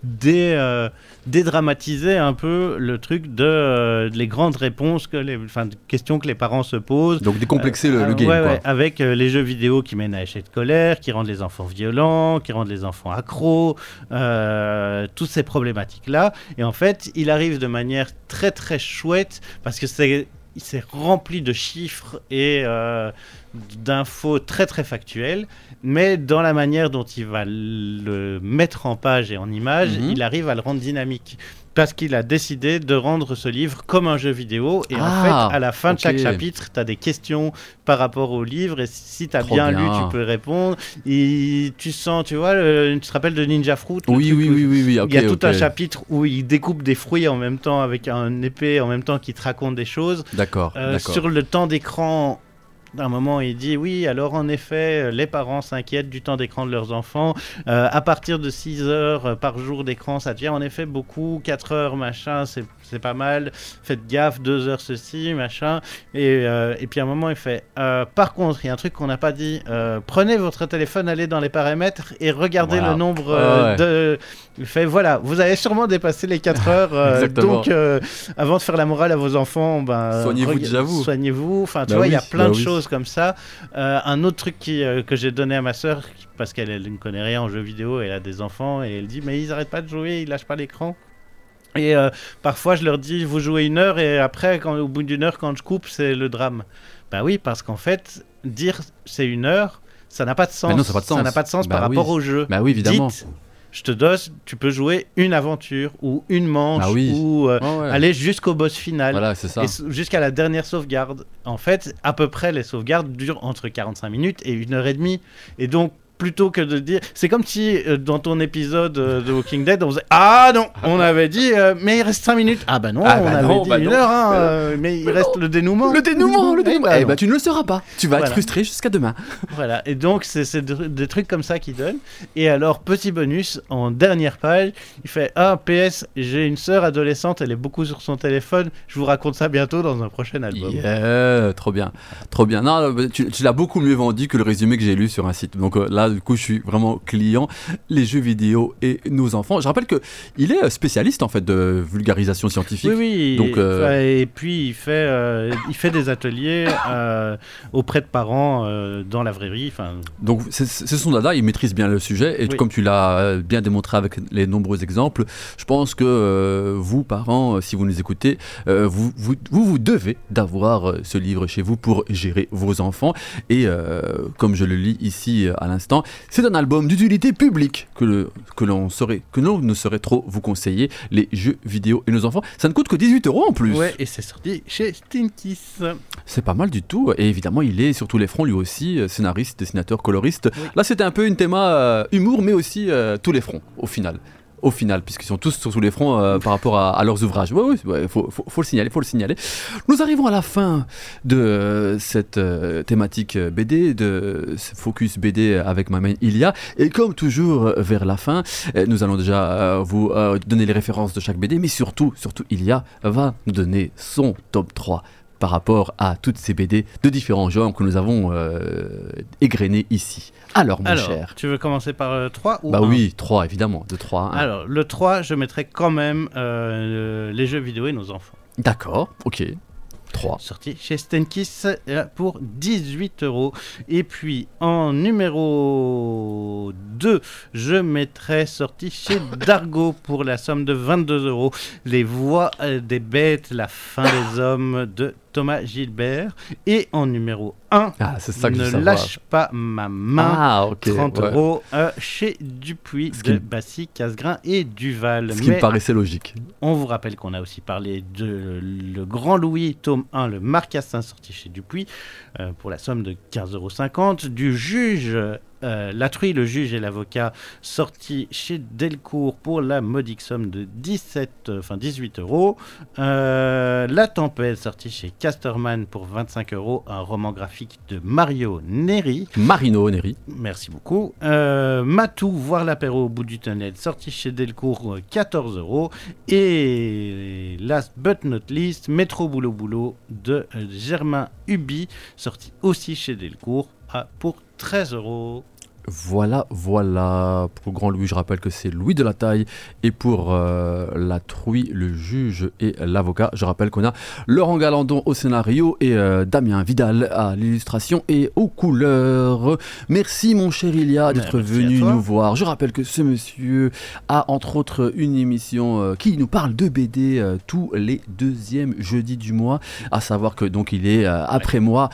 dé- euh, dédramatiser un peu le truc de euh, les grandes réponses que les, enfin, questions que les parents se posent. Donc décomplexer le, Euh, le game ouais, quoi. ouais, avec euh, les jeux vidéo qui mènent à échec de colère, qui rendent les enfants violents, qui rendent les enfants accros, toutes ces problématiques-là. Et en fait, il arrive de manière très très chouette parce que c'est c'est rempli de chiffres et euh, d'infos très très factuelles, mais dans la manière dont il va le mettre en page et en image, Mhm. il arrive à le rendre dynamique. Parce qu'il a décidé de rendre ce livre comme un jeu vidéo. Et en Ah, fait, à la fin de chaque chapitre, tu as des questions par rapport au livre. Et si tu as bien, lu, tu peux répondre. Et tu sens, tu vois, le- tu te rappelles de Ninja Fruit Oui oui oui oui il y a tout un chapitre où il découpe des fruits en même temps avec un épée, en même temps qu'il te raconte des choses. D'accord Euh, d'accord. sur le temps d'écran, d'un moment, il dit oui, alors en effet, les parents s'inquiètent du temps d'écran de leurs enfants. Euh, à partir de 6 heures par jour d'écran, ça devient en effet beaucoup. 4 heures, machin, c'est c'est pas mal. Faites gaffe, 2 heures ceci, machin. Et, euh, et puis à un moment, il fait euh, par contre, il y a un truc qu'on n'a pas dit. euh, prenez votre téléphone, allez dans les paramètres et regardez Voilà. le nombre ouais. de. Il fait voilà, vous avez sûrement dépassé les 4 heures. donc, avant de faire la morale à vos enfants, ben, Soignez-vous déjà vous. Soignez-vous. Enfin, tu Bah vois, il y a plein bah de oui. choses comme ça. Un autre truc qui, que j'ai donné à ma sœur, parce qu'elle elle ne connaît rien en jeux vidéo, elle a des enfants, et elle dit Mais ils arrêtent pas de jouer, ils lâchent pas l'écran. Et euh, parfois, je leur dis Vous jouez une heure, et après, quand, au bout d'une heure, quand je coupe, c'est le drame. Bah oui, parce qu'en fait, dire c'est une heure, ça n'a pas de sens. non, ça n'a pas de sens. n'a pas de sens Bah par oui. rapport au jeu. Bah oui évidemment. Dites, je te donne, tu peux jouer une aventure ou une manche Bah oui. ou euh, ouais. aller jusqu'au boss final Voilà ça. jusqu'à la dernière sauvegarde. En fait, à peu près, les sauvegardes durent entre 45 minutes et une heure et demie. Et donc, plutôt que de dire. C'est comme si euh, dans ton épisode euh, de Walking Dead, on faisait Ah non, on avait dit, euh, mais il reste 5 minutes. Ah bah non, Ah on bah avait non, dit bah une non. heure, hein, Mais euh, il reste le dénouement. Le dénouement, le Eh dénouement. bah Eh non. ben, tu ne le sauras pas. Tu vas Voilà. être frustré jusqu'à demain. Voilà, et donc c'est c'est de- des trucs comme ça qu'il donne. Et alors, petit bonus, en dernière page, il fait Ah, PS, j'ai une sœur adolescente, elle est beaucoup sur son téléphone, je vous raconte ça bientôt dans un prochain album. Yeah, trop bien, trop bien. Non, non, tu, tu l'as beaucoup mieux vendu que le résumé que j'ai lu sur un site. Donc euh, là, du coup, je suis vraiment client. Les jeux vidéo et nos enfants. Je rappelle que il est euh, spécialiste en fait de vulgarisation scientifique. Oui, oui. Donc, euh, et puis il fait, euh, il fait des ateliers euh, auprès de parents dans la vraie vie. Enfin, Donc c'est son dada, il maîtrise bien le sujet et Oui. comme tu l'as bien démontré avec les nombreux exemples, je pense que vous, parents, si vous nous écoutez, vous, vous, vous, vous devez d'avoir ce livre chez vous pour gérer vos enfants. Et comme je le lis ici à l'instant, c'est un album d'utilité publique que, le, que l'on saurait, que l'on ne saurait trop vous conseiller, les jeux vidéo et nos enfants. Ça ne coûte que 18 euros en plus. ouais, et c'est sorti chez Stinkies. C'est pas mal du tout. Et évidemment, il est sur tous les fronts, lui aussi, euh, scénariste, dessinateur, coloriste. Oui. Là, c'était un peu une théma euh, humour, mais aussi euh, tous les fronts, au final. Au final, puisqu'ils sont tous sur tous les fronts euh, par rapport à, leurs ouvrages. Oui, oui, il faut, le signaler, faut le signaler. Nous arrivons à la fin de cette euh, thématique BD, de ce focus BD avec ma main Ilia. Et comme toujours, euh, vers la fin, nous allons déjà vous donner les références de chaque BD, mais surtout, surtout, Ilia va nous donner son top 3 par rapport à toutes ces BD de différents genres que nous avons euh, égrenés ici. Alors, mon Alors, cher. tu veux commencer par 3 ou Bah oui, 3 évidemment, de 3 à 1. Alors, le 3, je mettrais quand même euh, le- les jeux vidéo et nos enfants. D'accord, ok. 3. Sorti chez Stenkis euh, pour 18 euros. Et puis en numéro 2, je mettrais sorti chez Dargo pour la somme de 22 euros. Les voix euh, des bêtes, la fin des hommes de Thomas Gilbert. Et en numéro 1, Ah, ça ne savoir. lâche pas ma main. Ah, ok. 30 ouais. euros euh, chez Dupuis Ce de qui- Bassy, Casgrain et Duval. Ce qui me paraissait logique. on vous rappelle qu'on a aussi parlé de Le Grand Louis, tome 1, le Marcassin, sorti chez Dupuis, euh, pour la somme de 15,50 €. Du juge, euh, La Truie, le juge et l'avocat, sorti chez Delcourt pour la modique somme de 17, euh, enfin 18 euros. Euh, la Tempête, sorti chez Casterman pour 25 euros, un roman graphique de Mario Neri. Marino Neri. Merci beaucoup. Euh, Matou, voir l'apéro au bout du tunnel, sorti chez Delcourt, euh, 14 euros. Et last but not least, Métro Boulot Boulot de Germain Hubi, sorti aussi chez Delcourt à, pour 13 euros. Voilà, voilà. Pour le grand Louis, je rappelle que c'est Louis de la Taille. Et pour euh, la truie, le juge et l'avocat, je rappelle qu'on a Laurent Galandon au scénario et euh, Damien Vidal à l'illustration et aux couleurs. Merci mon cher Ilia d'être venu nous voir. Je rappelle que ce monsieur a entre autres une émission euh, qui nous parle de BD tous les deuxièmes jeudis du mois. À savoir que donc il est après moi,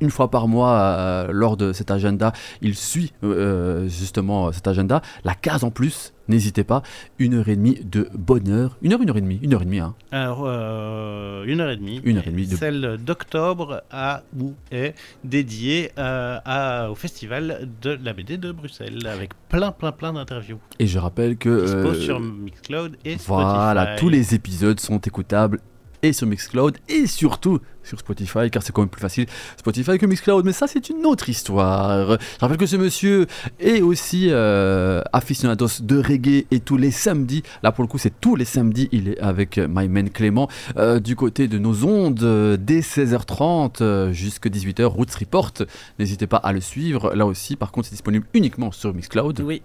une fois par mois lors de cet agenda il suit euh, justement cet agenda. La case en plus, n'hésitez pas, une heure et demie de bonheur. Une heure, une heure et demie, une heure et demie. Hein. Alors, euh, une heure et demie. Une heure et demie de- Celle d'octobre a ou est dédiée euh, à- au festival de la BD de Bruxelles, avec plein, plein, plein d'interviews. Et je rappelle que Dispo euh, sur Mixcloud et voilà, tous les épisodes sont écoutables et sur Mixcloud et surtout sur Spotify car c'est quand même plus facile Spotify que Mixcloud. Mais ça c'est une autre histoire. Je rappelle que ce monsieur est aussi euh, aficionados de reggae et tous les samedis. Là pour le coup c'est tous les samedis il est avec euh, My Man Clément euh, du côté de nos ondes euh, dès 16h30 euh, jusqu'à 18h Roots Report. N'hésitez pas à le suivre. Là aussi par contre c'est disponible uniquement sur Mixcloud. Oui,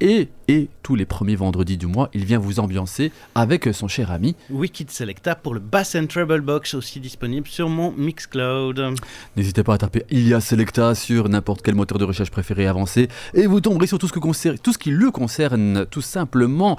et, et tous les premiers vendredis du mois, il vient vous ambiancer avec son cher ami. Wicked Selecta pour le Bass and Treble Box, aussi disponible sur mon Mixcloud. N'hésitez pas à taper Ilia Selecta sur n'importe quel moteur de recherche préféré avancé et vous tomberez sur tout ce, que concerne- tout ce qui le concerne tout simplement.